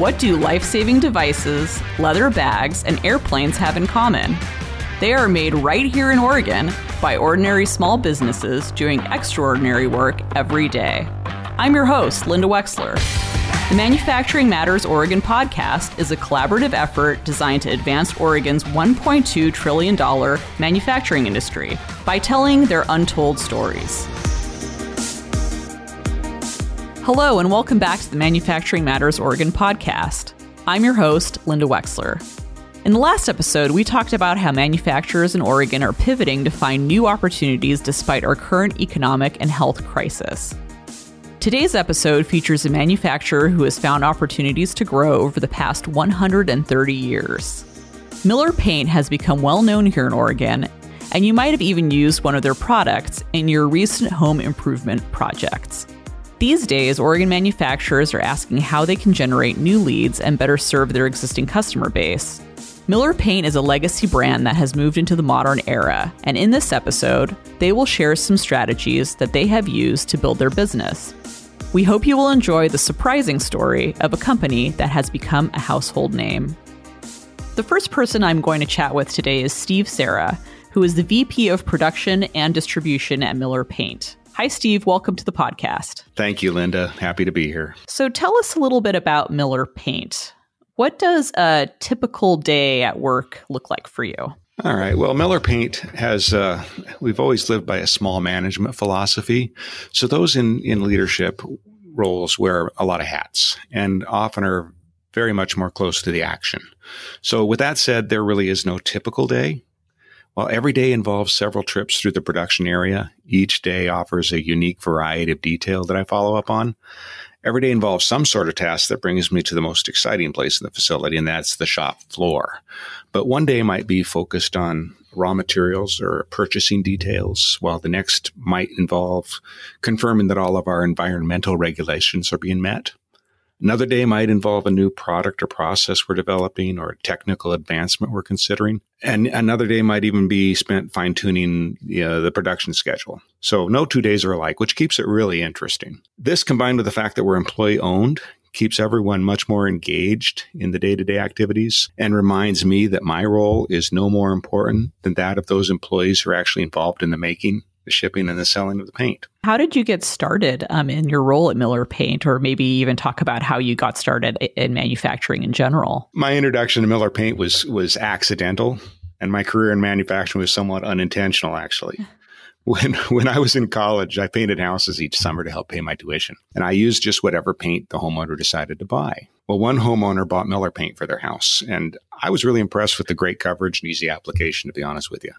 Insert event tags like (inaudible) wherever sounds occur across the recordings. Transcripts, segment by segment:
What do life saving devices, leather bags, and airplanes have in common? They are made right here in Oregon by ordinary small businesses doing extraordinary work every day. I'm your host, Linda Wexler. The Manufacturing Matters Oregon podcast is a collaborative effort designed to advance Oregon's $1.2 trillion manufacturing industry by telling their untold stories. Hello, and welcome back to the Manufacturing Matters Oregon podcast. I'm your host, Linda Wexler. In the last episode, we talked about how manufacturers in Oregon are pivoting to find new opportunities despite our current economic and health crisis. Today's episode features a manufacturer who has found opportunities to grow over the past 130 years. Miller Paint has become well known here in Oregon, and you might have even used one of their products in your recent home improvement projects. These days, Oregon manufacturers are asking how they can generate new leads and better serve their existing customer base. Miller Paint is a legacy brand that has moved into the modern era, and in this episode, they will share some strategies that they have used to build their business. We hope you will enjoy the surprising story of a company that has become a household name. The first person I'm going to chat with today is Steve Serra, who is the VP of Production and Distribution at Miller Paint. Hi, Steve. Welcome to the podcast. Thank you, Linda. Happy to be here. So, tell us a little bit about Miller Paint. What does a typical day at work look like for you? All right. Well, Miller Paint has, uh, we've always lived by a small management philosophy. So those in, in leadership roles wear a lot of hats and often are very much more close to the action. So with that said, there really is no typical day. While every day involves several trips through the production area, each day offers a unique variety of detail that I follow up on. Every day involves some sort of task that brings me to the most exciting place in the facility, and that's the shop floor. But one day might be focused on raw materials or purchasing details, while the next might involve confirming that all of our environmental regulations are being met. Another day might involve a new product or process we're developing or a technical advancement we're considering. And another day might even be spent fine tuning you know, the production schedule. So no two days are alike, which keeps it really interesting. This combined with the fact that we're employee owned keeps everyone much more engaged in the day to day activities and reminds me that my role is no more important than that of those employees who are actually involved in the making the shipping and the selling of the paint. How did you get started um, in your role at Miller Paint, or maybe even talk about how you got started in manufacturing in general? My introduction to Miller Paint was was accidental, and my career in manufacturing was somewhat unintentional, actually. (laughs) when (laughs) when I was in college, I painted houses each summer to help pay my tuition, and I used just whatever paint the homeowner decided to buy. Well, one homeowner bought Miller paint for their house, and I was really impressed with the great coverage and easy application, to be honest with you.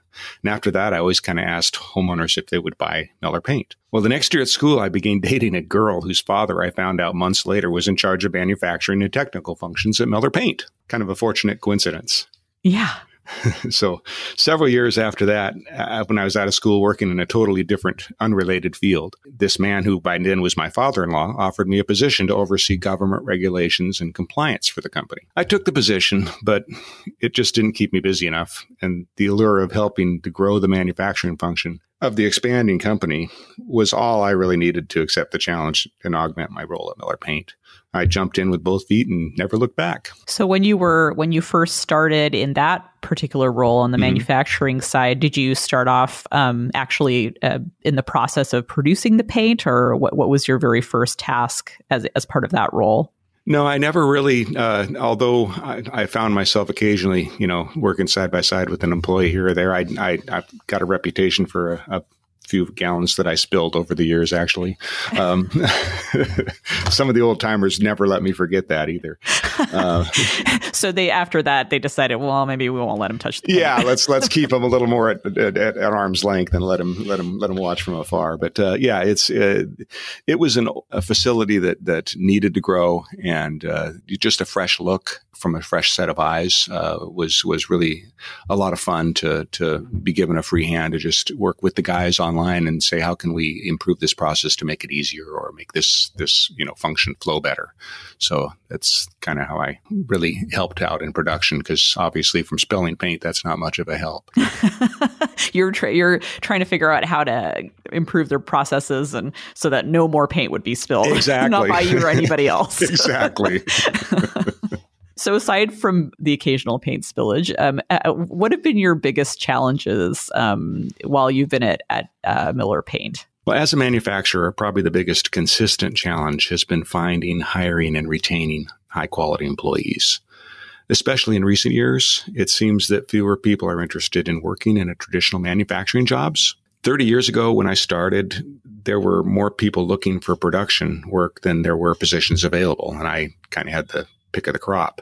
And after that, I always kind of asked homeowners if they would buy Miller paint. Well, the next year at school, I began (laughs) dating a girl whose father I found out months later was in charge of manufacturing and technical functions at Miller Paint. Kind of a fortunate coincidence. Yeah. (laughs) so several years after that, uh, when I was out of school working in a totally different, unrelated field, this man who by then was my father-in-law offered me a position to oversee government regulations and compliance for the company. I took the position, but it just didn't keep me busy enough. And the allure of helping to grow the manufacturing function of the expanding company was all I really needed to accept the challenge and augment my role at Miller Paint. I jumped in with both feet and never looked back. So when you were when you first started in that particular role on the mm-hmm. manufacturing side, did you start off um, actually uh, in the process of producing the paint, or what, what was your very first task as as part of that role? No, I never really. Uh, although I, I, found myself occasionally, you know, working side by side with an employee here or there, I, I have got a reputation for a, a few gallons that I spilled over the years, actually. Um, (laughs) some of the old timers never let me forget that either. Uh, (laughs) so they, after that, they decided, well, maybe we won't let him touch the Yeah, let's, let's keep (laughs) him a little more at, at, at, arm's length and let him, let him, let him watch from afar. But, uh, yeah, it's, uh, it was an, a facility that, that needed to grow and, uh, just a fresh look from a fresh set of eyes uh, was was really a lot of fun to to be given a free hand to just work with the guys online and say how can we improve this process to make it easier or make this this you know function flow better. So that's kind of how I really helped out in production because obviously from spilling paint that's not much of a help. (laughs) you're tra- you're trying to figure out how to improve their processes and so that no more paint would be spilled. (laughs) Exactly, not by you or anybody (laughs) else. exactly. So, aside from the occasional paint spillage, um, uh, what have been your biggest challenges um, while you've been at, at uh, Miller Paint? Well, as a manufacturer, probably the biggest consistent challenge has been finding, hiring, and retaining high quality employees. Especially in recent years, it seems that fewer people are interested in working in a traditional manufacturing jobs. 30 years ago, when I started, there were more people looking for production work than there were positions available. And I kind of had the pick of the crop.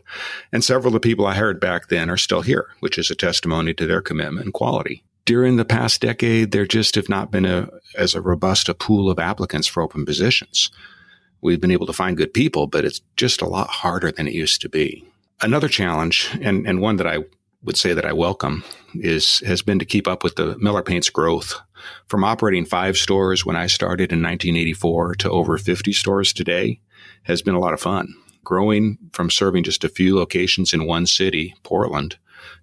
And several of the people I hired back then are still here, which is a testimony to their commitment and quality. During the past decade, there just have not been a, as a robust a pool of applicants for open positions. We've been able to find good people, but it's just a lot harder than it used to be. Another challenge, and, and one that I would say that I welcome, is has been to keep up with the Miller Paint's growth. From operating five stores when I started in 1984 to over 50 stores today has been a lot of fun. Growing from serving just a few locations in one city, Portland,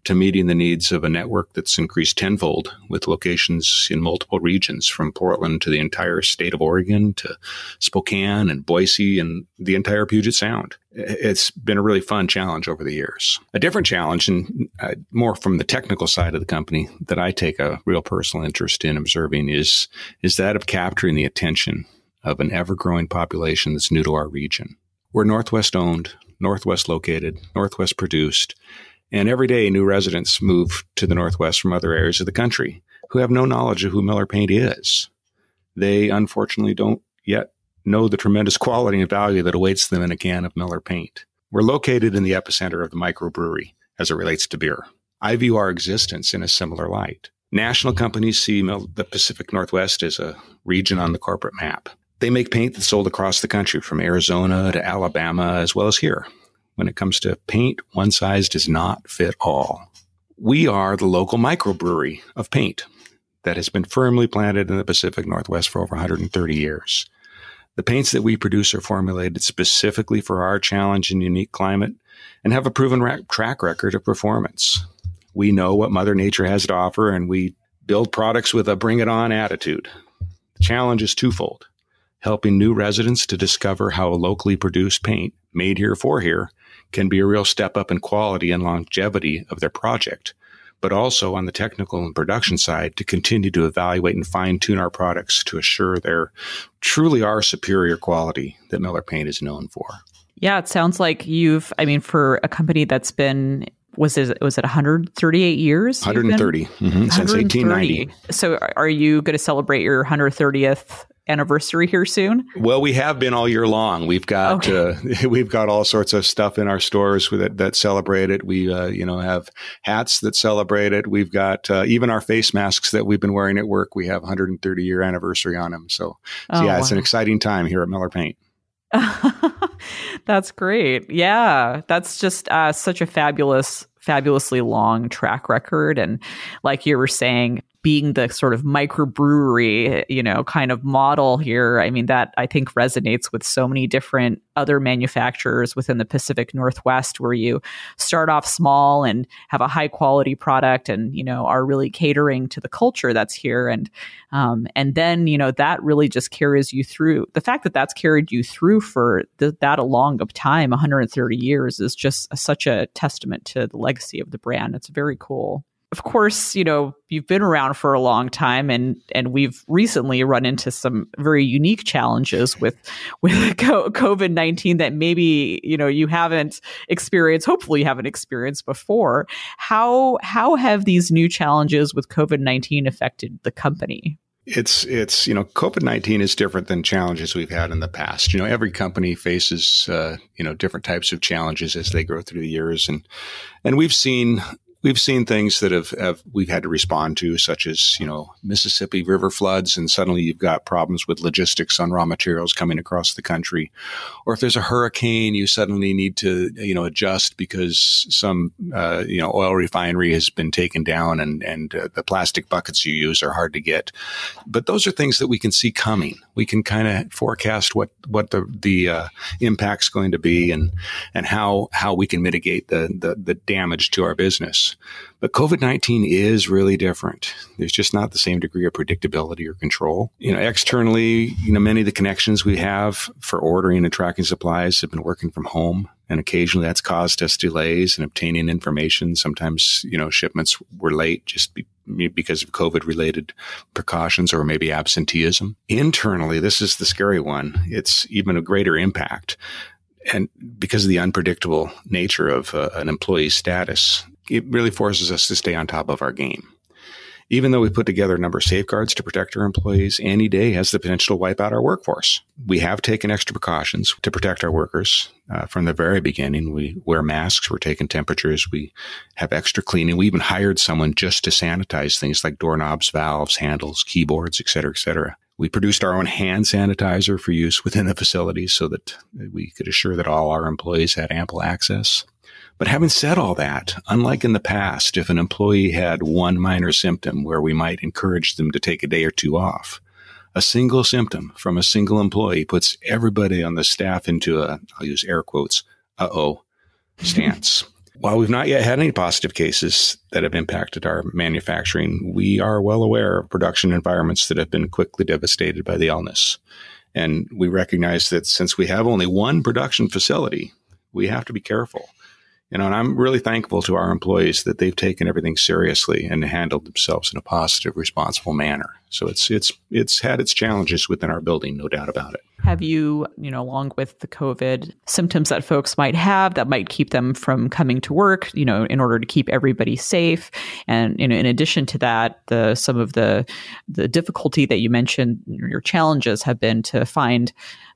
to meeting the needs of a network that's increased tenfold with locations in multiple regions from Portland to the entire state of Oregon to Spokane and Boise and the entire Puget Sound. It's been a really fun challenge over the years. A different challenge, and uh, more from the technical side of the company that I take a real personal interest in observing, is, is that of capturing the attention of an ever growing population that's new to our region. We're Northwest owned, Northwest located, Northwest produced, and every day, new residents move to the Northwest from other areas of the country who have no knowledge of who Miller Paint is. They unfortunately don't yet know the tremendous quality and value that awaits them in a can of Miller Paint. We're located in the epicenter of the microbrewery as it relates to beer. I view our existence in a similar light. National companies see the Pacific Northwest as a region on the corporate map. They make paint that's sold across the country from Arizona to Alabama as well as here when it comes to paint, one size does not fit all. We are the local microbrewery of paint that has been firmly planted in the Pacific Northwest for over 130 years. The paints that we produce are formulated specifically for our challenge and unique climate and have a proven ra- track record of performance. We know what Mother Nature has to offer and we build products with a bring it on attitude. The challenge is twofold helping new residents to discover how a locally produced paint made here for here can be a real step up in quality and longevity of their project, but also on the technical and production side to continue to evaluate and fine tune our products to assure they're truly are superior quality that Miller Paint is known for. Yeah, it sounds like you've, I mean, for a company that's been was it was it 138 years 130 mm-hmm, since 1890 so are you going to celebrate your 130th anniversary here soon? Well, we have been all year long. We've got okay. uh, (laughs) we've got all sorts of stuff in our stores that, that celebrate it. We uh, you know have hats that celebrate it. We've got uh, even our face masks that we've been wearing at work. We have 130 year anniversary on them. So, so oh, yeah, wow. it's an exciting time here at Miller Paint. (laughs) that's great. Yeah, that's just uh, such a fabulous fabulously long track record and like you were saying being the sort of microbrewery, you know, kind of model here. I mean, that I think resonates with so many different other manufacturers within the Pacific Northwest where you start off small and have a high quality product and, you know, are really catering to the culture that's here. And, um, and then, you know, that really just carries you through. The fact that that's carried you through for the, that long of time, 130 years, is just a, such a testament to the legacy of the brand. It's very cool of course, you know, you've been around for a long time and and we've recently run into some very unique challenges with (laughs) with (laughs) COVID-19 that maybe, you know, you haven't experienced, hopefully you haven't experienced before. How how have these new challenges with COVID-19 affected the company? It's it's you know COVID nineteen is different than challenges we've had in the past. You know every company faces uh, you know different types of challenges as they grow through the years, and and we've seen we've seen things that have, have, we've had to respond to, such as you know Mississippi River floods, and suddenly you've got problems with logistics on raw materials coming across the country, or if there's a hurricane, you suddenly need to you know adjust because some uh, you know oil refinery has been taken down, and and uh, the plastic buckets you use are hard to get. But those are things that we can see coming. We can kind of forecast what what the the uh, impact's going to be, and and how how we can mitigate the the, the damage to our business. But COVID 19 is really different. There's just not the same degree of predictability or control. You know, externally, you know, many of the connections we have for ordering and tracking supplies have been working from home. And occasionally that's caused us delays in obtaining information. Sometimes, you know, shipments were late just be, because of COVID related precautions or maybe absenteeism. Internally, this is the scary one. It's even a greater impact. And because of the unpredictable nature of uh, an employee's status, it really forces us to stay on top of our game. Even though we put together a number of safeguards to protect our employees, any day has the potential to wipe out our workforce. We have taken extra precautions to protect our workers. Uh, from the very beginning, we wear masks, we're taking temperatures, we have extra cleaning. We even hired someone just to sanitize things like doorknobs, valves, handles, keyboards, et cetera, et cetera. We produced our own hand sanitizer for use within the facility so that we could assure that all our employees had ample access. But having said all that, unlike in the past, if an employee had one minor symptom where we might encourage them to take a day or two off, a single symptom from a single employee puts everybody on the staff into a, I'll use air quotes, uh oh stance. (laughs) While we've not yet had any positive cases that have impacted our manufacturing, we are well aware of production environments that have been quickly devastated by the illness. And we recognize that since we have only one production facility, we have to be careful you know, and I'm really thankful to our employees that they've taken everything seriously and handled themselves in a positive, responsible manner. So it's it's it's had its challenges within our building, no doubt about it. Have you, you know, along with the COVID symptoms that folks might have that might keep them from coming to work, you know, in order to keep everybody safe, and you know, in addition to that, the some of the the difficulty that you mentioned, your challenges have been to find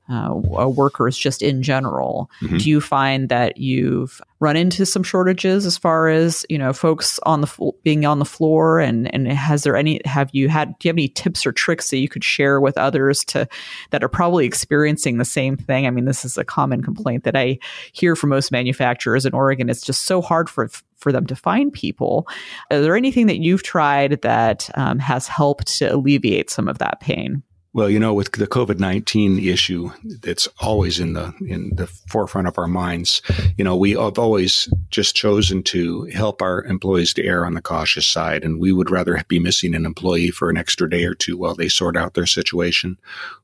uh, workers just in general. Mm-hmm. Do you find that you've run into some shortages as far as you know folks on the being on the floor and and has there any have you had do you have any tips or tricks that you could share with others to that are probably experiencing the same thing? I mean, this is a common complaint that I hear from most manufacturers in Oregon. It's just so hard for for them to find people. Is there anything that you've tried that um, has helped to alleviate some of that pain? Well, you know, with the COVID nineteen issue, it's always in the in the forefront of our minds. You know, we have always just chosen to help our employees to err on the cautious side, and we would rather be missing an employee for an extra day or two while they sort out their situation,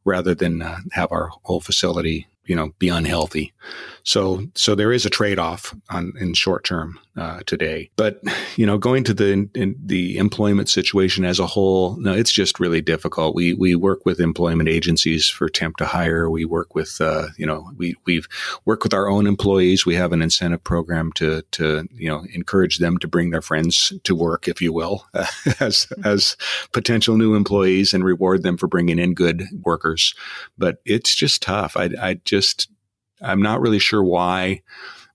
rather than uh, have our whole facility you know be unhealthy so so there is a trade-off on in short term uh, today. But you know going to the in, the employment situation as a whole no it's just really difficult. We we work with employment agencies for temp to hire. We work with uh, you know we we've worked with our own employees. We have an incentive program to to you know encourage them to bring their friends to work if you will (laughs) as as potential new employees and reward them for bringing in good workers. But it's just tough. I i just I'm not really sure why,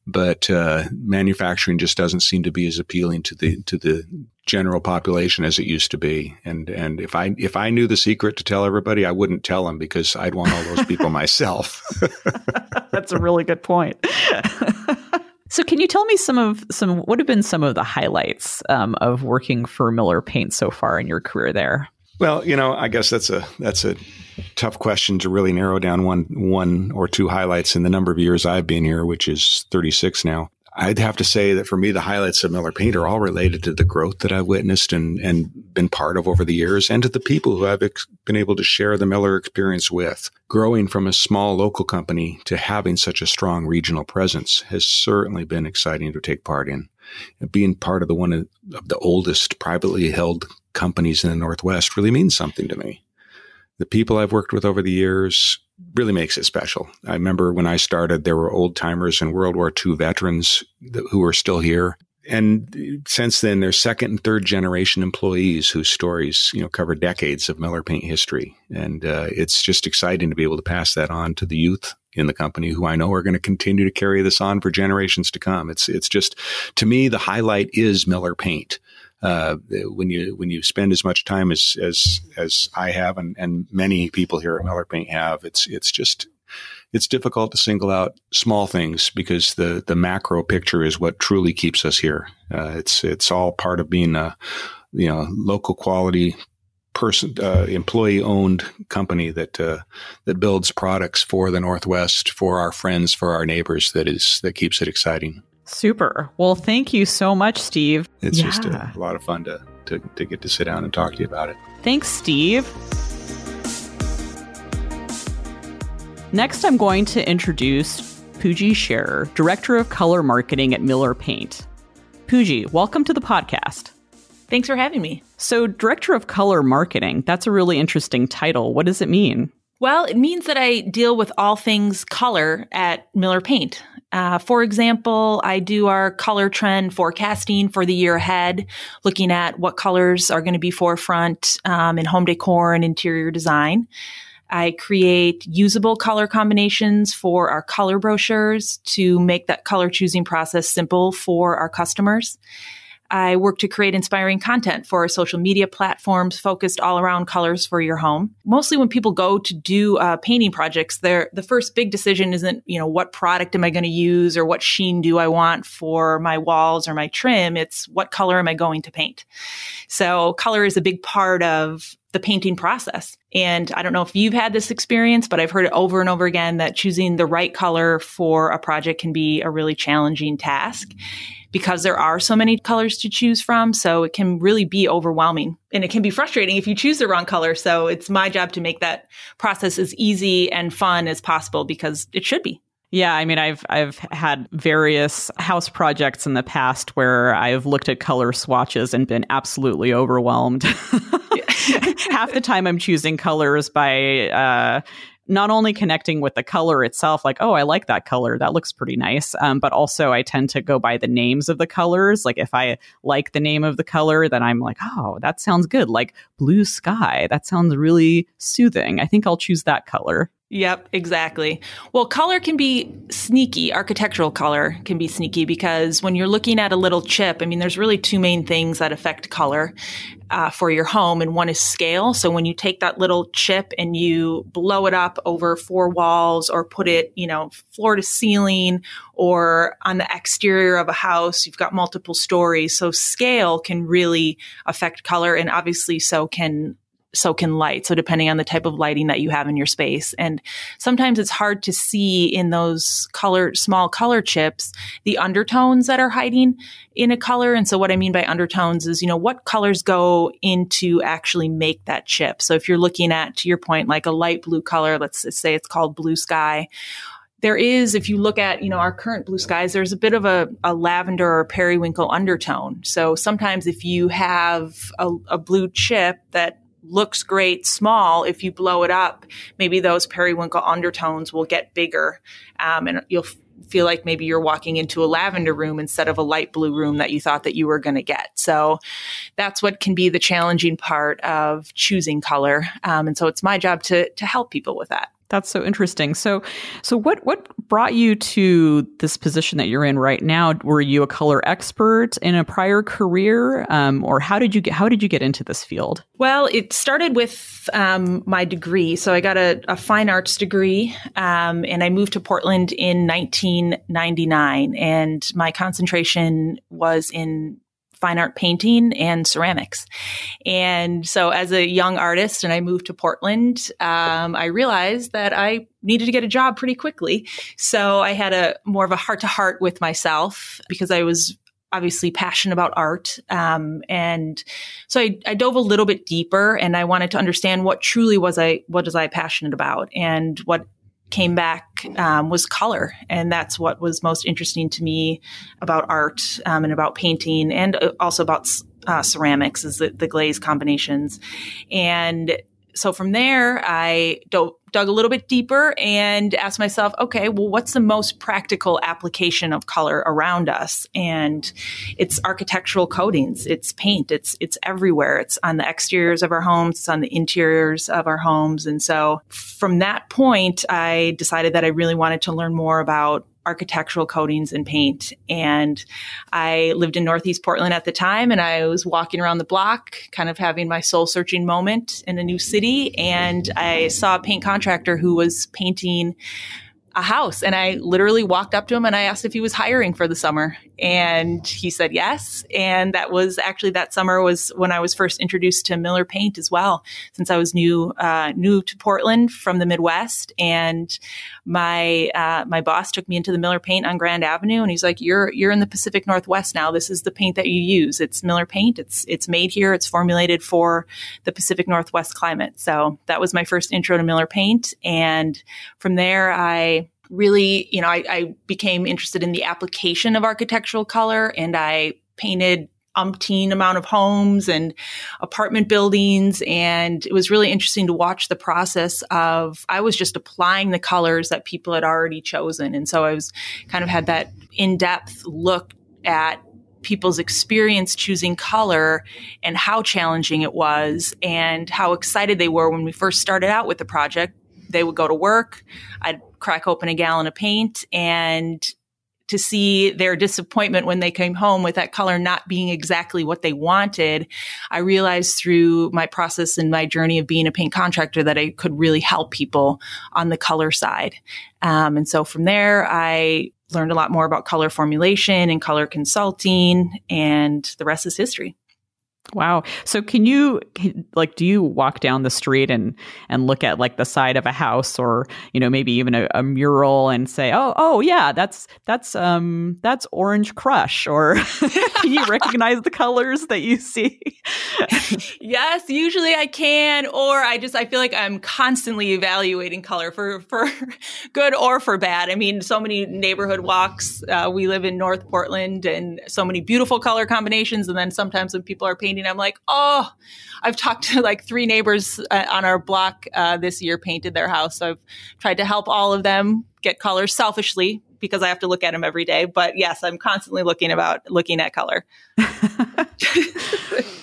but uh, manufacturing just doesn't seem to be as appealing to the to the general population as it used to be. And and if I if I knew the secret to tell everybody, I wouldn't tell them because I'd want all those people (laughs) myself. (laughs) That's a really good point. (laughs) so, can you tell me some of some what have been some of the highlights um, of working for Miller Paint so far in your career there? Well, you know, I guess that's a that's a tough question to really narrow down one one or two highlights in the number of years I've been here, which is 36 now. I'd have to say that for me, the highlights of Miller Paint are all related to the growth that I've witnessed and, and been part of over the years and to the people who I've ex- been able to share the Miller experience with. Growing from a small local company to having such a strong regional presence has certainly been exciting to take part in. being part of the one of the oldest privately held companies in the Northwest really means something to me. The people I've worked with over the years really makes it special. I remember when I started, there were old timers and World War II veterans who are still here. And since then, there's second and third generation employees whose stories, you know, cover decades of Miller Paint history. And uh, it's just exciting to be able to pass that on to the youth in the company who I know are going to continue to carry this on for generations to come. It's it's just to me the highlight is Miller Paint uh, when you when you spend as much time as as as I have and, and many people here at Miller Paint have, it's it's just it's difficult to single out small things because the the macro picture is what truly keeps us here. Uh, it's it's all part of being a you know local quality person uh, employee owned company that uh, that builds products for the Northwest for our friends for our neighbors that is that keeps it exciting. Super. Well, thank you so much, Steve. It's yeah. just a, a lot of fun to, to, to get to sit down and talk to you about it. Thanks, Steve. Next, I'm going to introduce Pooji Scherer, Director of Color Marketing at Miller Paint. Pooji, welcome to the podcast. Thanks for having me. So, Director of Color Marketing, that's a really interesting title. What does it mean? Well, it means that I deal with all things color at Miller Paint. Uh, for example, I do our color trend forecasting for the year ahead, looking at what colors are going to be forefront um, in home decor and interior design. I create usable color combinations for our color brochures to make that color choosing process simple for our customers. I work to create inspiring content for social media platforms focused all around colors for your home. Mostly when people go to do uh, painting projects, the first big decision isn't, you know, what product am I going to use or what sheen do I want for my walls or my trim? It's what color am I going to paint? So color is a big part of the painting process. And I don't know if you've had this experience, but I've heard it over and over again that choosing the right color for a project can be a really challenging task because there are so many colors to choose from. So it can really be overwhelming and it can be frustrating if you choose the wrong color. So it's my job to make that process as easy and fun as possible because it should be. Yeah, I mean, I've I've had various house projects in the past where I've looked at color swatches and been absolutely overwhelmed. (laughs) Half the time, I'm choosing colors by uh, not only connecting with the color itself, like, oh, I like that color, that looks pretty nice, um, but also I tend to go by the names of the colors. Like, if I like the name of the color, then I'm like, oh, that sounds good. Like blue sky, that sounds really soothing. I think I'll choose that color. Yep, exactly. Well, color can be sneaky. Architectural color can be sneaky because when you're looking at a little chip, I mean, there's really two main things that affect color uh, for your home, and one is scale. So when you take that little chip and you blow it up over four walls or put it, you know, floor to ceiling or on the exterior of a house, you've got multiple stories. So scale can really affect color, and obviously so can so can light. So depending on the type of lighting that you have in your space. And sometimes it's hard to see in those color, small color chips, the undertones that are hiding in a color. And so what I mean by undertones is, you know, what colors go into actually make that chip. So if you're looking at, to your point, like a light blue color, let's say it's called blue sky, there is, if you look at, you know, our current blue skies, there's a bit of a, a lavender or periwinkle undertone. So sometimes if you have a, a blue chip that looks great small, if you blow it up, maybe those periwinkle undertones will get bigger. Um, and you'll feel like maybe you're walking into a lavender room instead of a light blue room that you thought that you were going to get. So that's what can be the challenging part of choosing color. Um, and so it's my job to, to help people with that. That's so interesting. So, so what what brought you to this position that you're in right now? Were you a color expert in a prior career, um, or how did you get how did you get into this field? Well, it started with um, my degree. So I got a, a fine arts degree, um, and I moved to Portland in 1999, and my concentration was in fine art painting and ceramics. And so as a young artist and I moved to Portland, um, I realized that I needed to get a job pretty quickly. So I had a more of a heart to heart with myself because I was obviously passionate about art. Um, and so I, I, dove a little bit deeper and I wanted to understand what truly was I, what was I passionate about and what came back um, was color. And that's what was most interesting to me about art um, and about painting and uh, also about uh, ceramics is the, the glaze combinations. And so from there, I dove, dug a little bit deeper and asked myself, okay, well, what's the most practical application of color around us? And it's architectural coatings, it's paint, it's it's everywhere. It's on the exteriors of our homes, it's on the interiors of our homes. And so from that point, I decided that I really wanted to learn more about architectural coatings and paint. And I lived in Northeast Portland at the time, and I was walking around the block, kind of having my soul searching moment in a new city. And I saw a paint contractor who was painting a house. And I literally walked up to him and I asked if he was hiring for the summer. And he said yes. And that was actually that summer was when I was first introduced to Miller Paint as well, since I was new, uh, new to Portland from the Midwest. And my, uh, my boss took me into the Miller Paint on Grand Avenue and he's like, you're, you're in the Pacific Northwest now. This is the paint that you use. It's Miller Paint. It's, it's made here. It's formulated for the Pacific Northwest climate. So that was my first intro to Miller Paint. And from there, I, really, you know, I, I became interested in the application of architectural color and I painted umpteen amount of homes and apartment buildings. And it was really interesting to watch the process of, I was just applying the colors that people had already chosen. And so I was kind of had that in depth look at people's experience choosing color and how challenging it was and how excited they were when we first started out with the project. They would go to work. I'd crack open a gallon of paint and to see their disappointment when they came home with that color not being exactly what they wanted, I realized through my process and my journey of being a paint contractor that I could really help people on the color side. Um, and so from there, I learned a lot more about color formulation and color consulting, and the rest is history. Wow. So can you like do you walk down the street and and look at like the side of a house or you know maybe even a, a mural and say, "Oh, oh yeah, that's that's um that's Orange Crush," or (laughs) can you recognize the colors that you see? (laughs) yes, usually I can or I just I feel like I'm constantly evaluating color for for (laughs) good or for bad. I mean, so many neighborhood walks. Uh, we live in North Portland and so many beautiful color combinations and then sometimes when people are painting painting. I'm like, oh, I've talked to like three neighbors uh, on our block uh, this year painted their house. So I've tried to help all of them get colors selfishly because I have to look at them every day. But yes, I'm constantly looking about looking at color. (laughs) (laughs)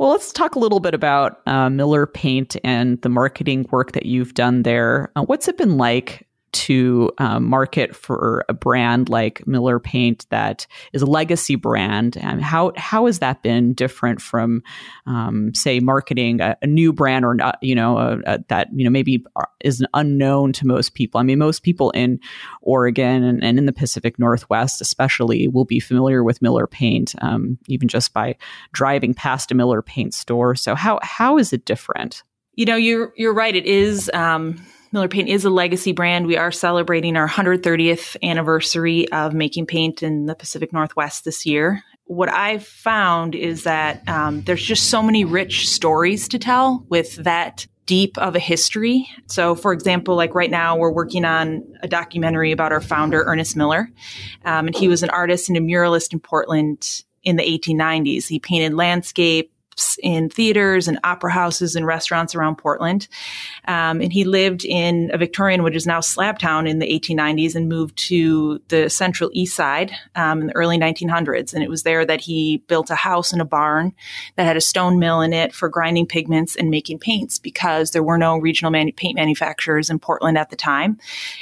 Well, let's talk a little bit about uh, Miller Paint and the marketing work that you've done there. Uh, what's it been like to um, market for a brand like Miller Paint that is a legacy brand? And how how has that been different from, um, say, marketing a, a, new brand or not? You know, a, a, that you know maybe is unknown to most people. I mean, most people in Oregon and, and in the Pacific Northwest, especially, will be familiar with Miller Paint, um, even just by driving past a Miller Paint store. So how how is it different? You know, you're you're right. It is. Um, Miller Paint is a legacy brand. We are celebrating our 130th anniversary of making paint in the Pacific Northwest this year. What I've found is that um, there's just so many rich stories to tell with that deep of a history. So, for example, like right now, we're working on a documentary about our founder, Ernest Miller. Um, and he was an artist and a muralist in Portland in the 1890s. He painted landscape, in theaters and opera houses and restaurants around Portland. Um, and he lived in a Victorian, which is now Slabtown, in the 1890s and moved to the Central East Side um, in the early 1900s. And it was there that he built a house and a barn that had a stone mill in it for grinding pigments and making paints because there were no regional paint manufacturers in Portland at the time.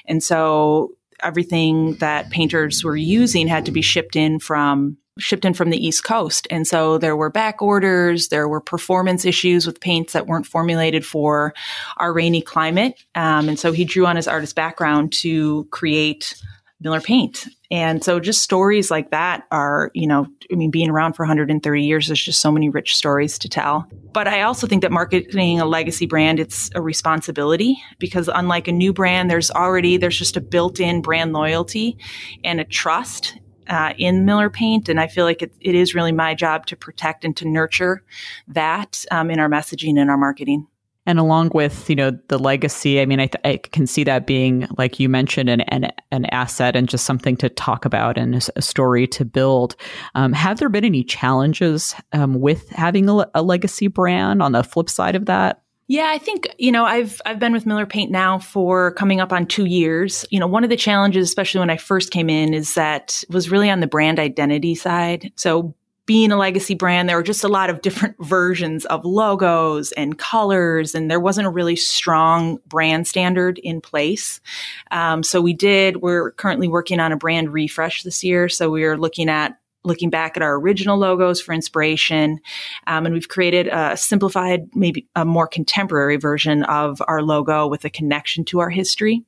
And so everything that painters were using had to be shipped in from shipped in from the East Coast. And so there were back orders, there were performance issues with paints that weren't formulated for our rainy climate. Um, and so he drew on his artist background to create Miller Paint. And so just stories like that are, you know, I mean, being around for 130 years, there's just so many rich stories to tell. But I also think that marketing a legacy brand, it's a responsibility because unlike a new brand, there's already, there's just a built in brand loyalty and a trust uh, in Miller Paint, and I feel like it, it is really my job to protect and to nurture that um, in our messaging and our marketing. And along with you know the legacy, I mean, I, th- I can see that being like you mentioned an, an, an asset and just something to talk about and a, a story to build. Um, have there been any challenges um, with having a, a legacy brand on the flip side of that? Yeah, I think, you know, I've I've been with Miller Paint now for coming up on 2 years. You know, one of the challenges especially when I first came in is that was really on the brand identity side. So being a legacy brand, there were just a lot of different (laughs) versions of logos and colors, and there wasn't a really strong brand standard in place. Um, so we did, we're currently working on a brand refresh this year. So we are looking at looking back at our original logos for inspiration. Um, and we've created a simplified, maybe a more contemporary version of our logo with a connection to our history.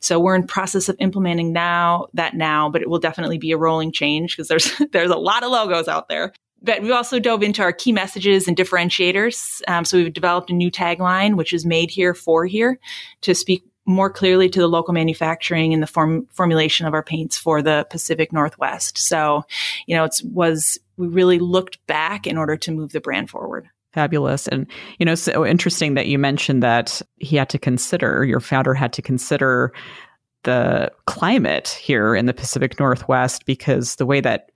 So we're in process of implementing now that now, but it will definitely be a rolling change because there's (laughs) there's a lot of logos out there. But we also dove into our key messages and differentiators. Um, so we've developed a new tagline, which is made here for here to speak more clearly to the local manufacturing and the form, formulation of our paints for the Pacific Northwest. So, you know, it was, we really looked back in order to move the brand forward. Fabulous. And, you know, so interesting that you mentioned that he had to consider, your founder had to consider the climate here in the Pacific Northwest because the way that,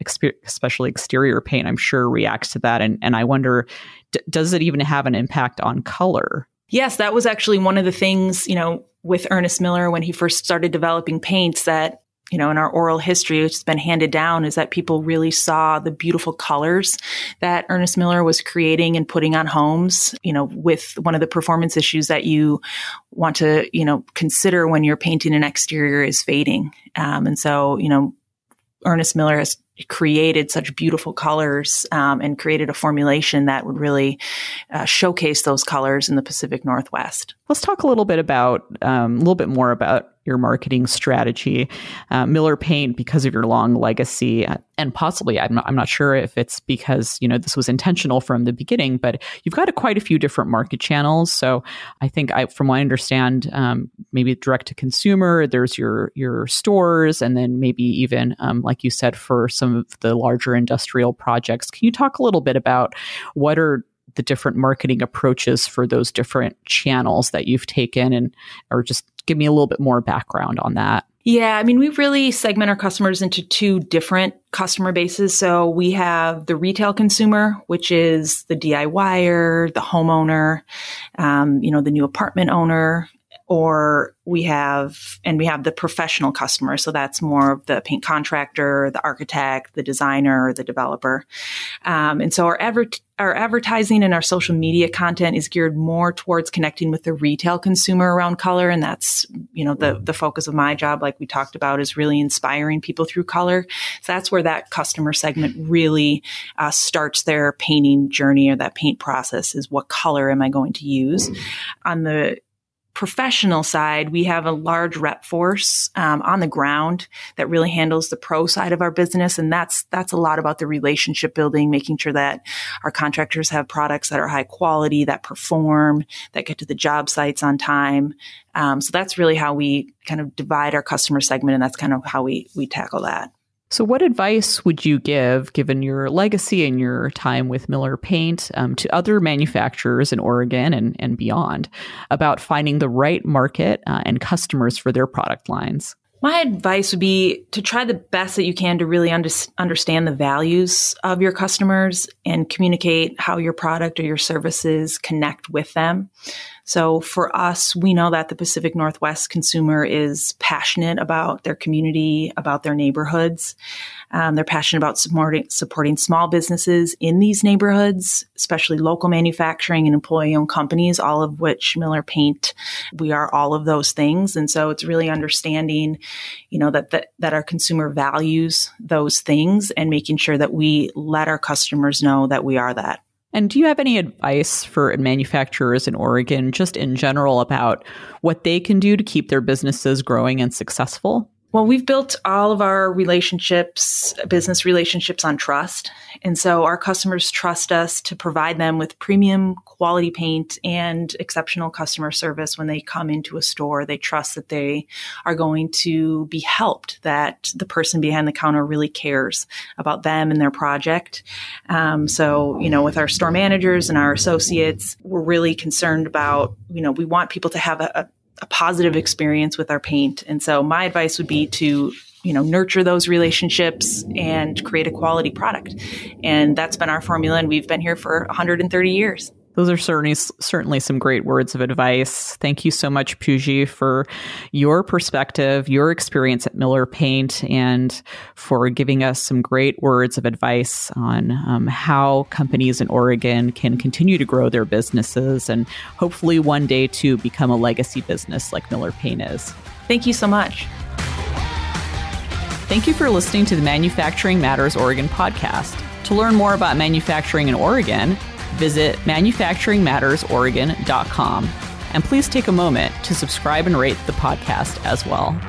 especially exterior paint, I'm sure reacts to that. And, and I wonder, d- does it even have an impact on color? Yes, that was actually one of the things, you know, with Ernest Miller when he first started developing paints that you know, in our oral history, which has been handed down, is that people really saw the beautiful colors that Ernest Miller was creating and putting on homes, you know, with one of the performance issues that you want to, you know, consider when you're painting an exterior is fading. Um, and so, you know, Ernest Miller has created such beautiful colors um, and created a formulation that would really uh, showcase those colors in the Pacific Northwest. Let's talk a little bit about um, a little bit more about your marketing strategy. Uh, Miller Paint, because of your long legacy, uh, and possibly I'm not, I'm not sure if it's because you know this was intentional from the beginning, but you've got a, quite a few different market channels. So I think, I, from what I understand, um, maybe direct to consumer. There's your your stores, and then maybe even um, like you said for some of the larger industrial projects. Can you talk a little bit about what are the different marketing approaches for those different channels that you've taken and or just give me a little bit more background on that. Yeah, I mean, we really segment our customers into two different customer bases. So we have the retail consumer, which is the DIYer, the homeowner, um, you know, the new apartment owner, or we have and we have the professional customer. So that's more of the paint contractor the architect the designer the developer. Um, and so our adver- our advertising and our social media content is geared more towards connecting with the retail consumer around color. And that's you know the the focus of my job like we talked about is really inspiring people through color. So that's where that customer segment really uh, starts their painting journey or that paint process is what color am i going to use? On the professional side, we have a large rep force um, on the ground that really handles the pro side of our business, and that's that's a lot about the relationship building, making sure that our contractors have products that are high quality, that perform, that get to the job sites on time. Um, so that's really how we kind of divide our customer segment, and that's kind of how we we tackle that. So, what advice would you give, given your legacy and your time with Miller Paint, um, to other manufacturers in Oregon and, and beyond about finding the right market uh, and customers for their product lines? My advice would be to try the best that you can to really under- understand the values of your customers and communicate how your product or your services connect with them. So for us, we know that the Pacific Northwest consumer is passionate about their community, about their neighborhoods. Um, they're passionate about supporting, supporting small businesses in these neighborhoods, especially local manufacturing and employee owned companies, all of which Miller Paint, we are all of those things. And so it's really understanding, you know, that, that, that our consumer values those things and making sure that we let our customers know that we are that. And do you have any advice for manufacturers in Oregon, just in general, about what they can do to keep their businesses growing and successful? Well, we've built all of our relationships, business relationships on trust. And so our customers trust us to provide them with premium quality paint and exceptional customer service when they come into a store. They trust that they are going to be helped, that the person behind the counter really cares about them and their project. Um, so, you know, with our store managers and our associates, we're really concerned about, you know, we want people to have a, a a positive experience with our paint. And so my advice would be to you know nurture those relationships and create a quality product and that's been our formula and we've been here for 130 years those are certainly certainly some great words of advice. Thank you so much, Puji, for your perspective, your experience at Miller Paint, and for giving us some great words of advice on um, how companies in Oregon can continue to grow their businesses and hopefully one day to become a legacy business like Miller Paint is. Thank you so much. Thank you for listening to the Manufacturing Matters Oregon podcast. To learn more about manufacturing in Oregon, visit manufacturingmattersoregon.com. And please take a moment to subscribe and rate the podcast as well.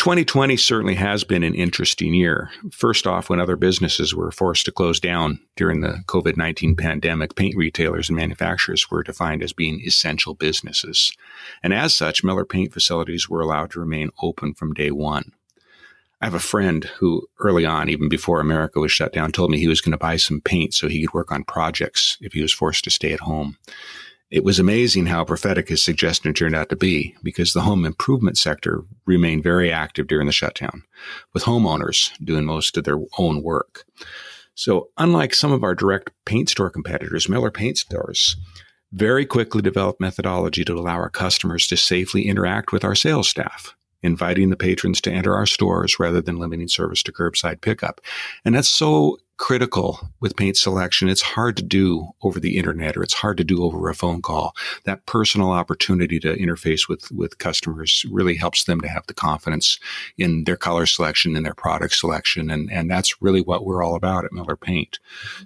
2020 certainly has been an interesting year. First off, when other businesses were forced to close down during the COVID 19 pandemic, paint retailers and manufacturers were defined as being essential businesses. And as such, Miller paint facilities were allowed to remain open from day one. I have a friend who early on, even before America was shut down, told me he was going to buy some paint so he could work on projects if he was forced to stay at home. It was amazing how prophetic his suggestion turned out to be because the home improvement sector remained very active during the shutdown, with homeowners doing most of their own work. So, unlike some of our direct paint store competitors, Miller Paint Stores very quickly developed methodology to allow our customers to safely interact with our sales staff, inviting the patrons to enter our stores rather than limiting service to curbside pickup. And that's so critical with paint selection. It's hard to do over the internet or it's hard to do over a phone call. That personal opportunity to interface with, with customers really helps them to have the confidence in their color selection and their product selection. And, and that's really what we're all about at Miller Paint.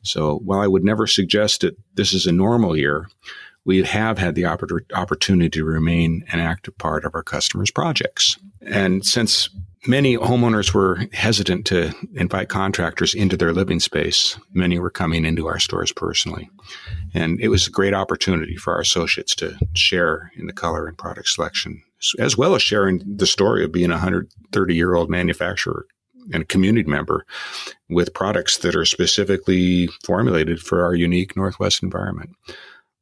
So while I would never suggest that this is a normal year, we have had the opportunity to remain an active part of our customers' projects. And since many homeowners were hesitant to invite contractors into their living space. Many were coming into our stores personally. And it was a great opportunity for our associates to share in the color and product selection, as well as sharing the story of being a 130 year old manufacturer and community member with products that are specifically formulated for our unique Northwest environment.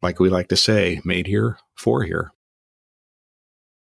Like we like to say, made here for here.